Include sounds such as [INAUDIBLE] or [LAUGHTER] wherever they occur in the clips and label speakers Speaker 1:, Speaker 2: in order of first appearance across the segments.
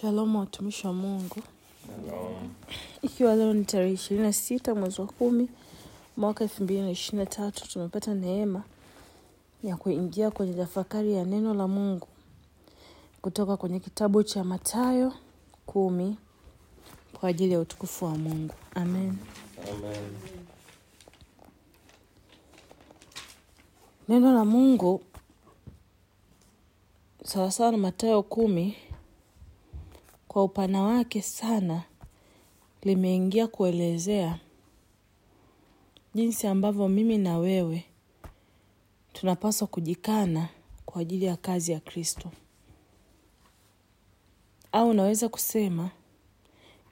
Speaker 1: Shalom watumishi wa Mungu. Ikiwa leo ni tarehe ishirini na sita mwezi wa kumi mwaka elfu mbili na ishirini na tatu tumepata neema ya kuingia kwenye tafakari ya neno la Mungu kutoka kwenye kitabu cha Mathayo kumi kwa ajili ya utukufu wa Mungu. Amen.
Speaker 2: Amen.
Speaker 1: Neno la Mungu sawasawa na Mathayo kumi kwa upana wake sana limeingia kuelezea jinsi ambavyo mimi na wewe tunapaswa kujikana kwa ajili ya kazi ya Kristo, au unaweza kusema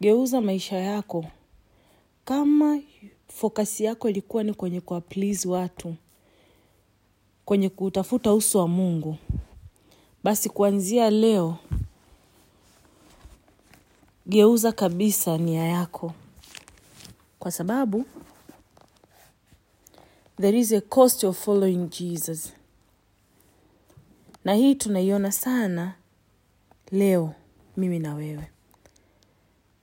Speaker 1: geuza maisha yako. Kama fokasi yako ilikuwa ni kwenye kuwa watu, kwenye kutafuta uso wa Mungu, basi kuanzia leo geuza kabisa nia yako, kwa sababu there is a cost of following Jesus, na hii tunaiona sana leo mimi na wewe.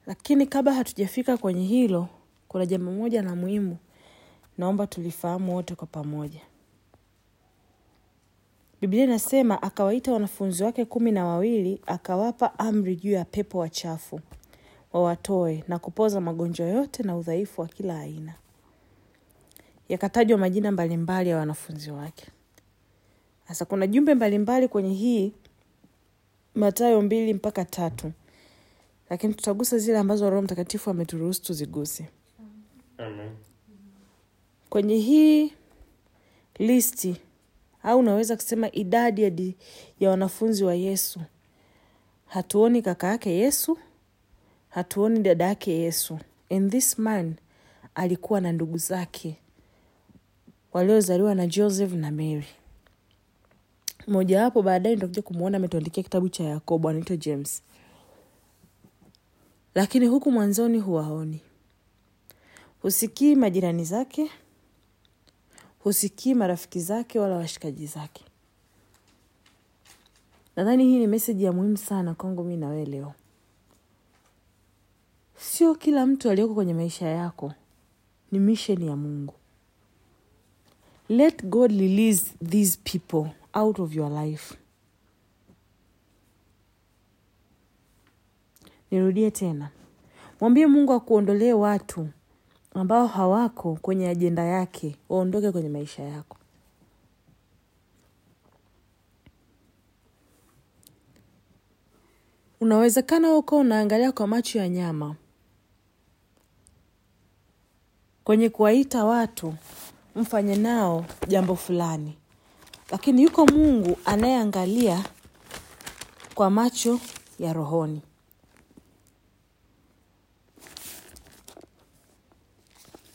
Speaker 1: Lakini kabla hatujafika kwenye hilo, kuna jambo moja la muhimu naomba tulifahamu wote kwa pamoja. Biblia inasema akawaita wanafunzi wake kumi na wawili akawapa amri juu ya pepo wachafu wawatoe na kupoza magonjwa yote na udhaifu wa kila aina. Yakatajwa majina mbalimbali ya wanafunzi wake. Sasa kuna jumbe mbalimbali kwenye hii matayo mbili mpaka tatu, lakini tutagusa zile ambazo Roho Mtakatifu ameturuhusu tuziguse.
Speaker 2: Amen.
Speaker 1: Kwenye hii listi au unaweza kusema idadi ya, ya wanafunzi wa Yesu, hatuoni kaka yake Yesu, hatuoni dada yake Yesu. And this man alikuwa na ndugu zake waliozaliwa na Joseph na Mary. Mojawapo baadaye nitakuja kumwona ametuandikia kitabu cha Yakobo, anaitwa James, lakini huku mwanzoni huwaoni, husikii majirani zake, husikii marafiki zake wala washikaji zake. Nadhani hii ni meseji ya muhimu sana kwangu mi nawee leo. Sio kila mtu aliyoko kwenye maisha yako ni misheni ya Mungu. Let God release these people out of your life. Nirudie tena, mwambie Mungu akuondolee watu ambao hawako kwenye ajenda yake, waondoke kwenye maisha yako. Unawezekana huko unaangalia kwa macho ya nyama kwenye kuwaita watu mfanye nao jambo fulani, lakini yuko Mungu anayeangalia kwa macho ya rohoni.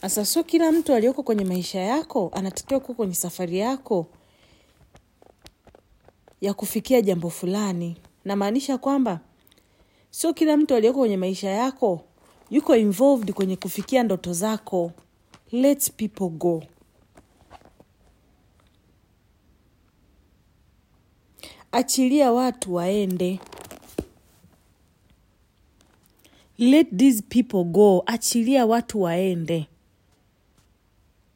Speaker 1: Sasa sio kila mtu aliyoko kwenye maisha yako anatakiwa kuwa kwenye safari yako ya kufikia jambo fulani. Namaanisha kwamba sio kila mtu aliyoko kwenye maisha yako yuko involved kwenye kufikia ndoto zako. Let people go. Achilia watu waende. Let these people go. Achilia watu waende,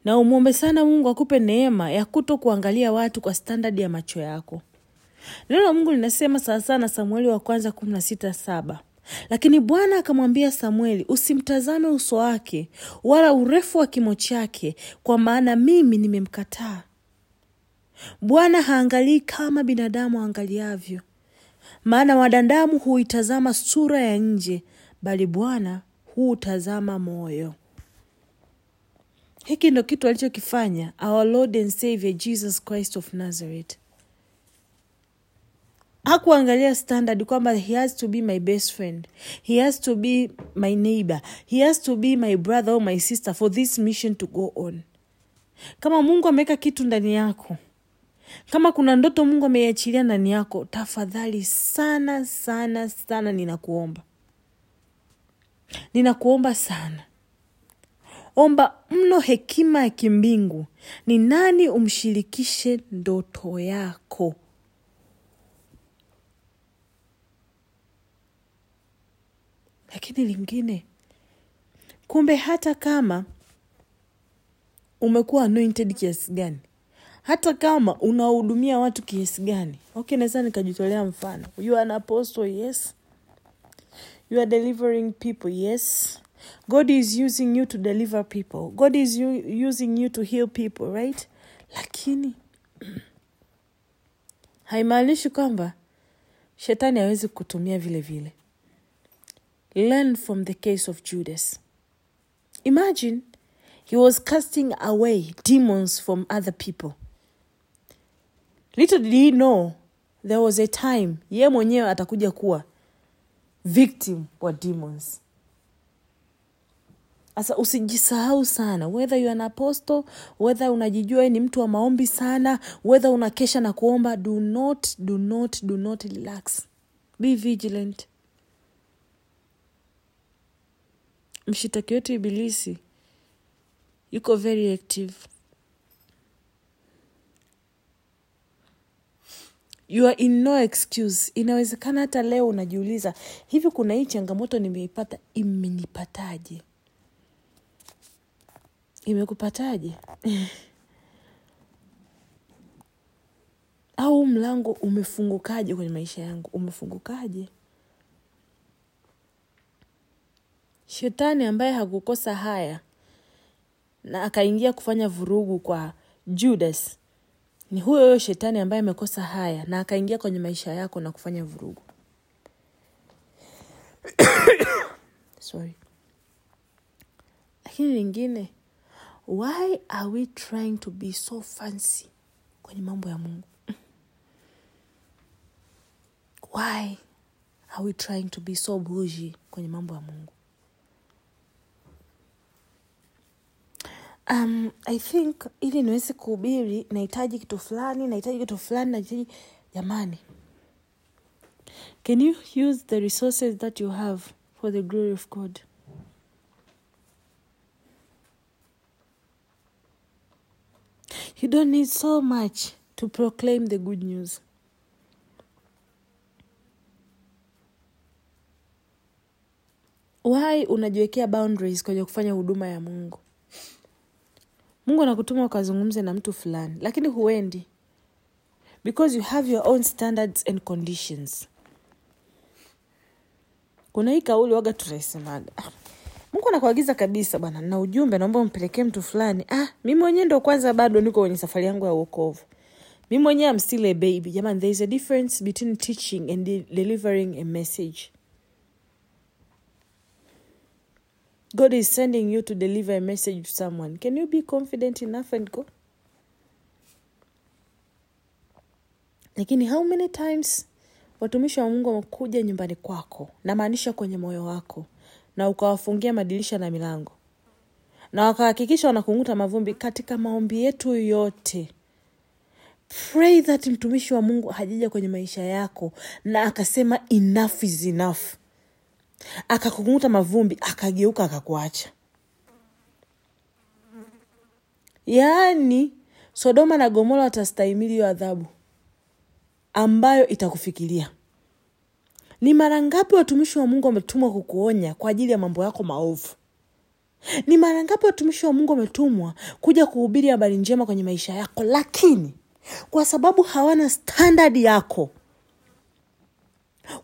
Speaker 1: na umwombe sana Mungu akupe neema ya kuto kuangalia watu kwa standadi ya macho yako. Neno la Mungu linasema sawasawa na Samueli wa kwanza kumi na sita saba lakini Bwana akamwambia Samueli, usimtazame uso wake wala urefu wa kimo chake, kwa maana mimi nimemkataa. Bwana haangalii kama binadamu aangaliavyo, maana wadandamu huitazama sura ya nje, bali Bwana huutazama moyo. Hiki ndo kitu alichokifanya our Lord and Savior Jesus Christ of Nazareth. Hakuangalia standard kwamba he has to be my best friend, he has to be my neighbor, he has to be my brother or my sister for this mission to go on. Kama Mungu ameweka kitu ndani yako, kama kuna ndoto Mungu ameiachilia ndani yako, tafadhali sana sana sana, ninakuomba, ninakuomba sana, omba mno hekima ya kimbingu. Ni nani umshirikishe ndoto yako? lakini lingine kumbe hata kama umekuwa anointed kiasi gani hata kama unawahudumia watu kiasi gani okay naweza nikajitolea mfano you are an apostle yes you are delivering people yes god is using you to deliver people. God is you, using you to heal people right? Lakini [CLEARS THROAT] haimaanishi kwamba shetani hawezi kutumia vile vile. Learn from the case of judas. Imagine he was casting away demons from other people. Little did he know there was a time ye mwenyewe atakuja kuwa victim wa demons sasa usijisahau sana. Whether you are an apostle whether unajijua ni mtu wa maombi sana whether unakesha na kuomba do not do not do not relax. Be vigilant. Mshitaki wetu ibilisi yuko very active. You are in no excuse. Inawezekana hata leo unajiuliza hivi kuna hii changamoto nimeipata imenipataje imekupataje? [LAUGHS] Au mlango umefungukaje kwenye maisha yangu? Umefungukaje? Shetani ambaye hakukosa haya na akaingia kufanya vurugu kwa judas ni huyo huyo shetani ambaye amekosa haya na akaingia kwenye maisha yako na kufanya vurugu. [COUGHS] Sorry. Lakini lingine why are we trying to be so fancy kwenye mambo ya mungu? Why are we trying to be so bougie kwenye mambo ya mungu? Um, i think ili niweze kuhubiri nahitaji kitu fulani nahitaji kitu fulani nahitaji jamani. Can you use the resources that you have for the glory of god you don't need so much to proclaim the good news. Why unajiwekea boundaries kwenye kufanya huduma ya mungu? Mungu anakutuma ukazungumze na mtu fulani lakini huendi. Because you have your own standards and conditions. Kuna hii kauli waga tunaisemaga mungu anakuagiza kabisa bwana. Na ujumbe naomba umpelekee mtu fulani. Ah mi mwenyewe ndo kwanza bado niko kwenye safari yangu ya uokovu mi mwenyewe am still jamani there is a difference between teaching and de delivering a message. God is sending you to deliver a message to someone. Can you be confident enough and go? Lakini how many times watumishi wa Mungu wamekuja nyumbani kwako, namaanisha kwenye moyo wako, na ukawafungia madirisha na milango, na wakahakikisha wanakung'uta mavumbi katika maombi yetu yote. Pray that mtumishi wa Mungu hajaja kwenye maisha yako na akasema enough is enough. Akakung'uta mavumbi akageuka akakuacha. Yaani sodoma na gomora watastahimili hiyo adhabu ambayo itakufikiria ni mara ngapi watumishi wa mungu wametumwa kukuonya kwa ajili ya mambo yako maovu ni mara ngapi watumishi wa mungu wametumwa kuja kuhubiri habari njema kwenye maisha yako lakini kwa sababu hawana standard yako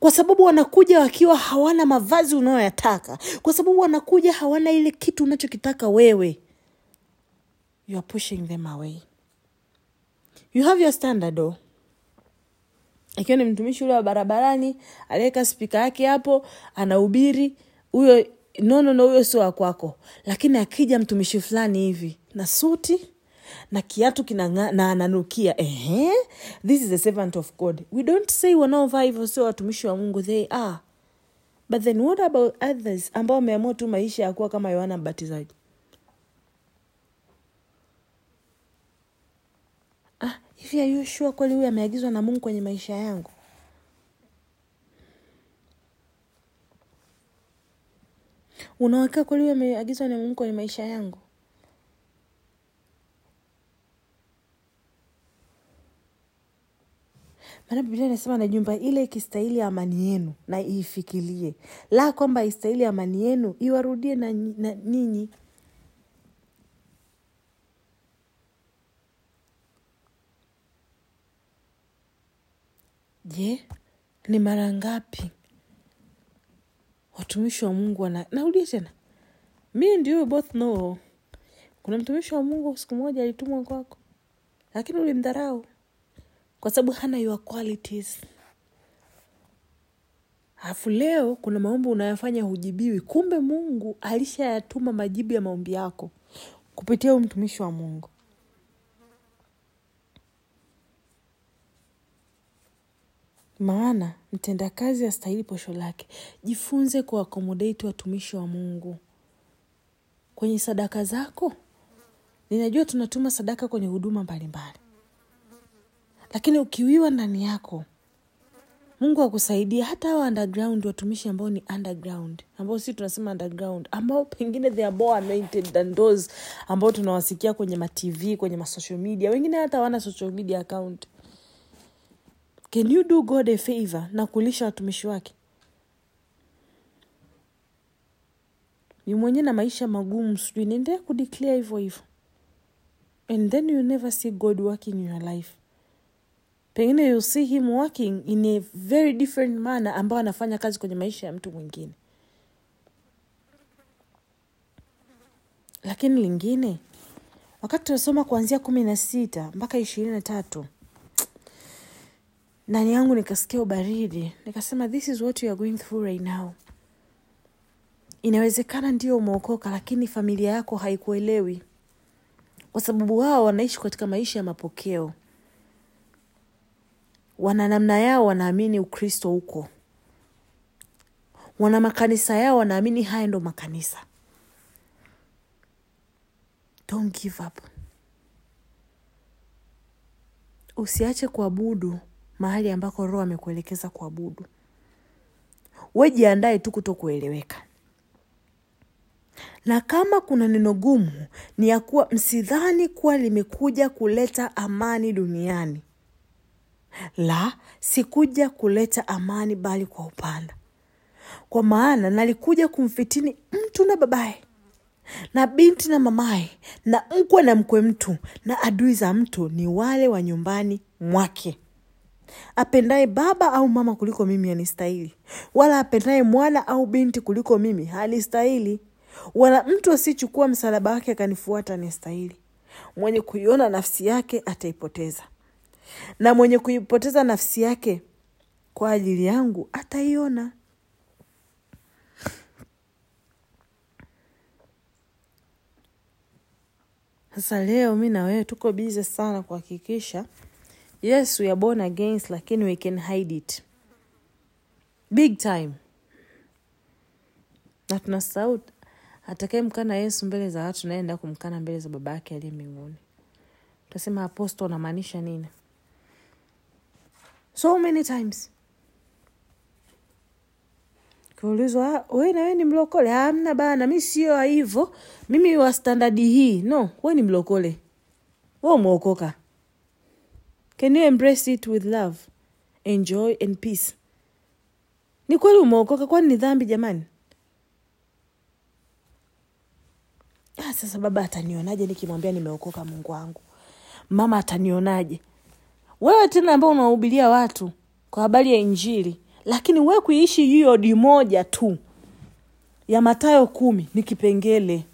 Speaker 1: kwa sababu wanakuja wakiwa hawana mavazi unayoyataka kwa sababu wanakuja hawana ile kitu unachokitaka wewe you are pushing them away you have your standard oh. Ikiwa ni mtumishi ule wa barabarani aliweka spika yake hapo anahubiri huyo nono no huyo sio wakwako lakini akija mtumishi fulani hivi na suti na kiatu na ananukia ehe this is a servant of god. We don't say wanaovaa hivyo sio watumishi wa mungu they are. But then what about others ambao wameamua tu maisha ya kuwa kama yohana mbatizaji ah, hivi are you sure kweli huyu ameagizwa na mungu kwenye maisha yangu? Unaweka kweli huyu ameagizwa na mungu kwenye maisha yangu? Maana biblia inasema na nyumba ile ikistahili amani yenu na iifikirie la kwamba istahili amani yenu iwarudie na, na ninyi je ni mara ngapi watumishi wa mungu wana narudia tena. Mi ndio both know. Kuna mtumishi wa mungu siku moja alitumwa kwako lakini ulimdharau kwa sababu hana your qualities. Alafu leo kuna maombi unayofanya hujibiwi. Kumbe mungu alishayatuma majibu ya maombi yako kupitia huyu mtumishi wa mungu maana mtendakazi astahili posho lake. Jifunze kuakomodate watumishi wa mungu. Kwenye sadaka zako ninajua tunatuma sadaka kwenye huduma mbalimbali. Lakini ukiwiwa ndani yako mungu akusaidia hata hawa underground watumishi ambao ni underground ambao si tunasema underground ambao pengine they are more anointed than those ambao tunawasikia kwenye matv kwenye masocial media wengine hata hawana social media account can you do god a favor na kulisha watumishi wake? Ni mwenye na maisha magumu sijui niendelea kudeclare hivyo hivyo. And then you never see god working in your life. Pengine you see him working in a very different manner ambayo anafanya kazi kwenye maisha ya mtu mwingine. Lakini lingine wakati tunasoma kuanzia kumi na sita mpaka ishirini na tatu ndani yangu nikasikia ubaridi. Nikasema this is what you are going through right now. Inawezekana ndio umeokoka lakini familia yako haikuelewi. Kwa sababu wao wanaishi katika maisha ya mapokeo. Wana namna yao wanaamini ukristo huko wana makanisa yao wanaamini haya ndo makanisa. Don't give up. Usiache kuabudu mahali ambako roho amekuelekeza kuabudu. We jiandae tu kuto kueleweka na kama kuna neno gumu ni ya kuwa msidhani kuwa limekuja kuleta amani duniani. La sikuja kuleta amani bali kwa upanda kwa maana nalikuja kumfitini mtu na babaye na binti na mamaye na mkwe na mkwe mtu na adui za mtu ni wale wa nyumbani mwake apendaye baba au mama kuliko mimi anistahili, wala apendaye mwana au binti kuliko mimi hanistahili wala mtu asichukua msalaba wake akanifuata anistahili. Mwenye kuiona nafsi yake ataipoteza. Na mwenye kuipoteza nafsi yake kwa ajili yangu ataiona. Sasa leo mi na wewe tuko bize sana kuhakikisha yes we are born against lakini we can hide it. Big time. Na tunasahau atakaye mkana yesu mbele za watu naenda kumkana mbele za baba yake aliye mbinguni. Utasema aposto anamaanisha nini? So many times. Kiulizwa we nawe ni mlokole? Amna bana mi sio hivo mimi wa standadi hii. No we ni mlokole. We umeokoka can you embrace it with love enjoy and peace? Ni kweli umeokoka? Kwani ni dhambi jamani? Ah, sasa baba atanionaje nikimwambia nimeokoka mungu wangu? Mama atanionaje? Wewe tena ambao unawahubiria watu kwa habari ya injili lakini we kuiishi hiyo di moja tu ya matayo kumi ni kipengele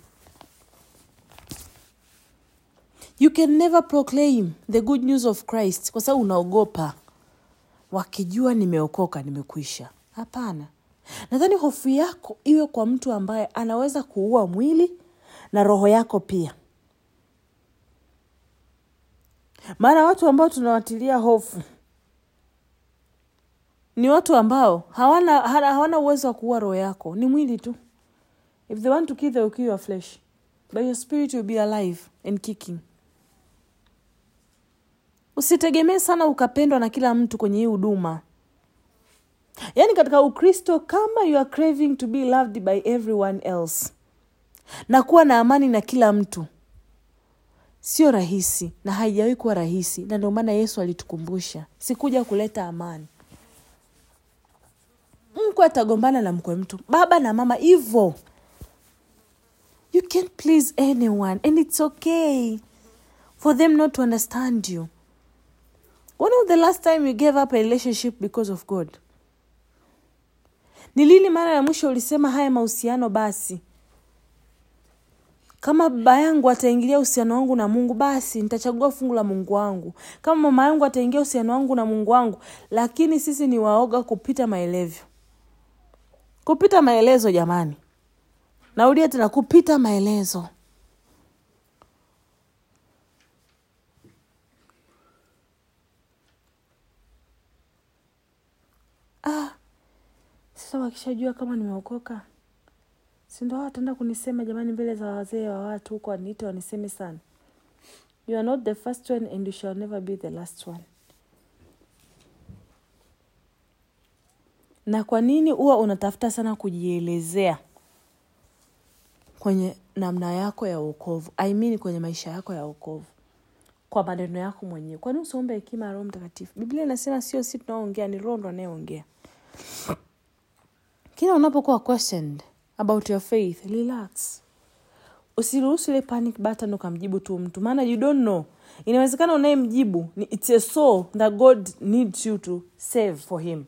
Speaker 1: you can never proclaim the good news of christ kwa sababu unaogopa. Wakijua nimeokoka nimekwisha. Hapana. Nadhani hofu yako iwe kwa mtu ambaye anaweza kuua mwili na roho yako pia. Maana watu ambao tunawatilia hofu ni watu ambao hawana hawana uwezo wa kuua roho yako. Ni mwili tu. If they want to kill they flesh. But your spirit will be alive and kicking usitegemee sana ukapendwa na kila mtu kwenye hii huduma. Yaani katika ukristo kama you are craving to be loved by everyone else na kuwa na amani na kila mtu sio rahisi na haijawahi kuwa rahisi na ndio maana yesu alitukumbusha sikuja kuleta amani. Mkwe atagombana na mkwe mtu baba na mama hivo you can't please anyone and it's okay for them not to understand you when was the last time you gave up a relationship because of god? Ni lini mara ya mwisho ulisema haya mahusiano basi kama baba yangu ataingilia uhusiano wangu na mungu basi nitachagua fungu la mungu wangu. Kama mama yangu ataingia uhusiano wangu na mungu wangu lakini sisi ni waoga kupita maelevyo kupita maelezo jamani. Naudia tena kupita maelezo ah, sasa wakishajua kama nimeokoka sindo wataenda kunisema jamani mbele za wazee wa watu huko waniite waniseme sana. You are not the first one and you shall never be the last one. Na kwa nini huwa unatafuta sana kujielezea kwenye namna yako ya uokovu I mean kwenye maisha yako ya uokovu kwa maneno yako mwenyewe. Kwani usiombe hekima roho mtakatifu? Biblia inasema sio si tunaoongea ni roho ndo anayeongea. Kila unapokuwa questioned about your faith relax. Usiruhusu ile panic button ukamjibu tu mtu. Maana you don't know. Inawezekana unayemjibu ni it's a soul that god needs you to save for him.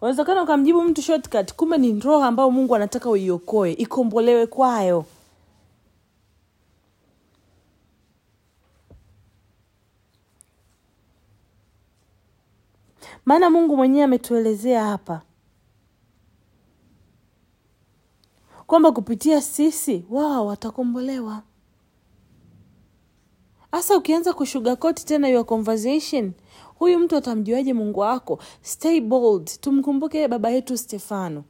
Speaker 1: Unawezekana ukamjibu mtu shortcut kumbe ni roho ambayo mungu anataka uiokoe ikombolewe kwayo maana mungu mwenyewe ametuelezea hapa kwamba kupitia sisi wao watakombolewa. Hasa ukianza kushugakoti tena your conversation huyu mtu atamjuaje mungu wako? Stay bold tumkumbuke baba yetu stefano.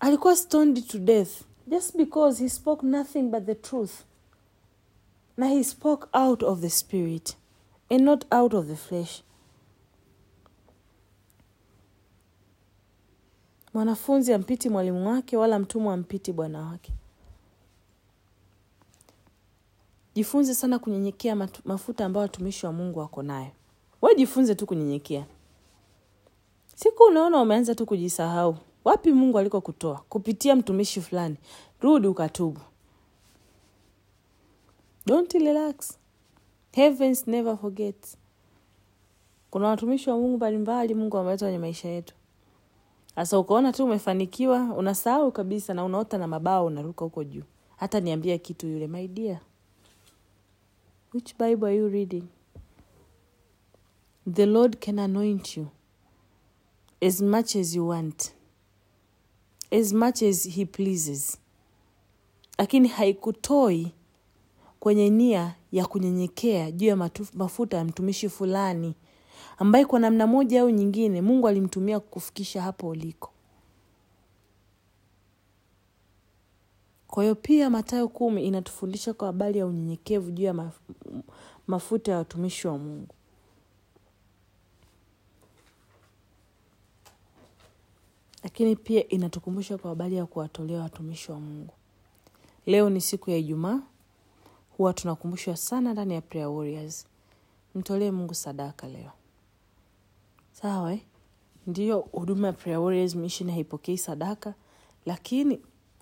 Speaker 1: Alikuwa stoned to death just because he spoke nothing but the truth. Na he spoke out of the spirit and not out of the flesh mwanafunzi ampiti mwalimu wake wala mtumwa ampiti bwana wake. Jifunze sana kunyenyekea mafuta ambayo watumishi wa mungu wako nayo. We jifunze tu kunyenyekea. Siku unaona umeanza tu kujisahau wapi mungu aliko kutoa kupitia mtumishi fulani. Rudi ukatubu. Don't relax. Heavens never forget. kuna watumishi wa mungu mbalimbali mungu ameleta kwenye maisha yetu sasa ukaona tu umefanikiwa unasahau kabisa na unaota na mabao unaruka huko juu. Hata niambia kitu yule my dear which bible are you reading? The lord can anoint you as much as you want as much as he pleases. Lakini haikutoi kwenye nia ya kunyenyekea juu ya mafuta ya mtumishi fulani ambaye kwa namna moja au nyingine mungu alimtumia kukufikisha hapo uliko. Kwa hiyo pia matayo kumi inatufundisha kwa habari ya unyenyekevu juu ya maf mafuta ya watumishi wa mungu. Lakini pia inatukumbusha kwa habari ya kuwatolea watumishi wa mungu. Leo ni siku ya ijumaa. Huwa tunakumbushwa sana ndani ya prayer warriors. Mtolee mungu sadaka leo sawa eh? ndiyo huduma ya prayer haipokei sadaka lakini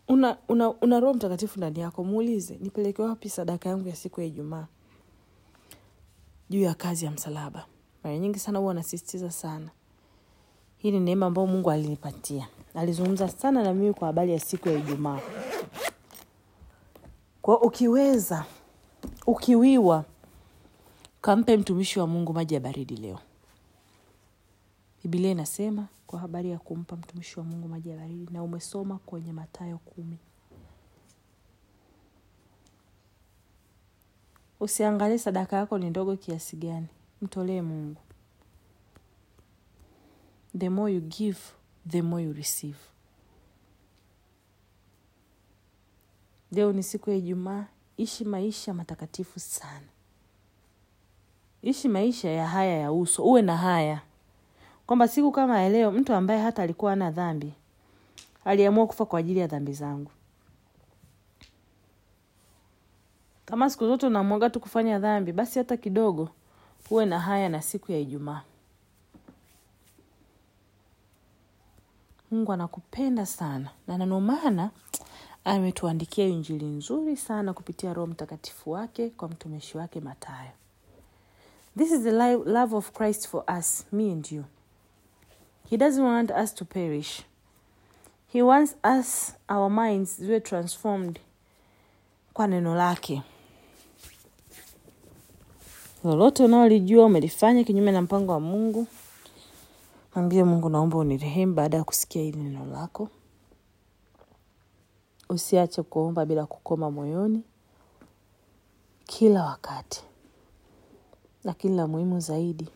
Speaker 1: una, una, una roho mtakatifu ndani yako. Muulize nipeleke wapi sadaka yangu ya siku ya ijumaa? Juu ya kazi ya msalaba. Mara nyingi sana huwa anasisitiza sana. Hii ni neema ambayo mungu alinipatia. Alizungumza sana na mimi kwa habari ya siku ya ijumaa. Kwa ukiweza ukiwiwa kampe mtumishi wa mungu maji ya baridi leo bibilia inasema kwa habari ya kumpa mtumishi wa mungu maji ya baridi na umesoma kwenye matayo kumi. Usiangalie sadaka yako ni ndogo kiasi gani. Mtolee mungu. The more you give the more you receive. Leo ni siku ya ijumaa ishi maisha matakatifu sana. Ishi maisha ya haya ya uso uwe na haya kwamba siku kama ya leo mtu ambaye hata alikuwa ana dhambi aliamua kufa kwa ajili ya dhambi zangu. Kama siku zote unamwaga tu kufanya dhambi basi hata kidogo huwe na haya na siku ya ijumaa. Mungu anakupenda sana na ndio maana ametuandikia injili nzuri sana kupitia roho mtakatifu wake kwa mtumishi wake matayo this is the love of christ for us me and you he doesn't want us to perish. He wants us our minds ziwe transformed kwa neno lake. Lolote unaolijua umelifanya kinyume na mpango wa mungu mwambie mungu naomba unirehemu baada ya kusikia hili neno lako. Usiache kuomba bila kukoma moyoni. Kila wakati lakini la muhimu zaidi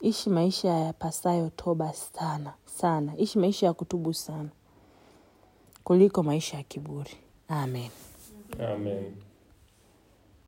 Speaker 1: ishi maisha yapasayo toba sana sana. Ishi maisha ya kutubu sana. Kuliko maisha ya kiburi. Amen.
Speaker 2: Amen.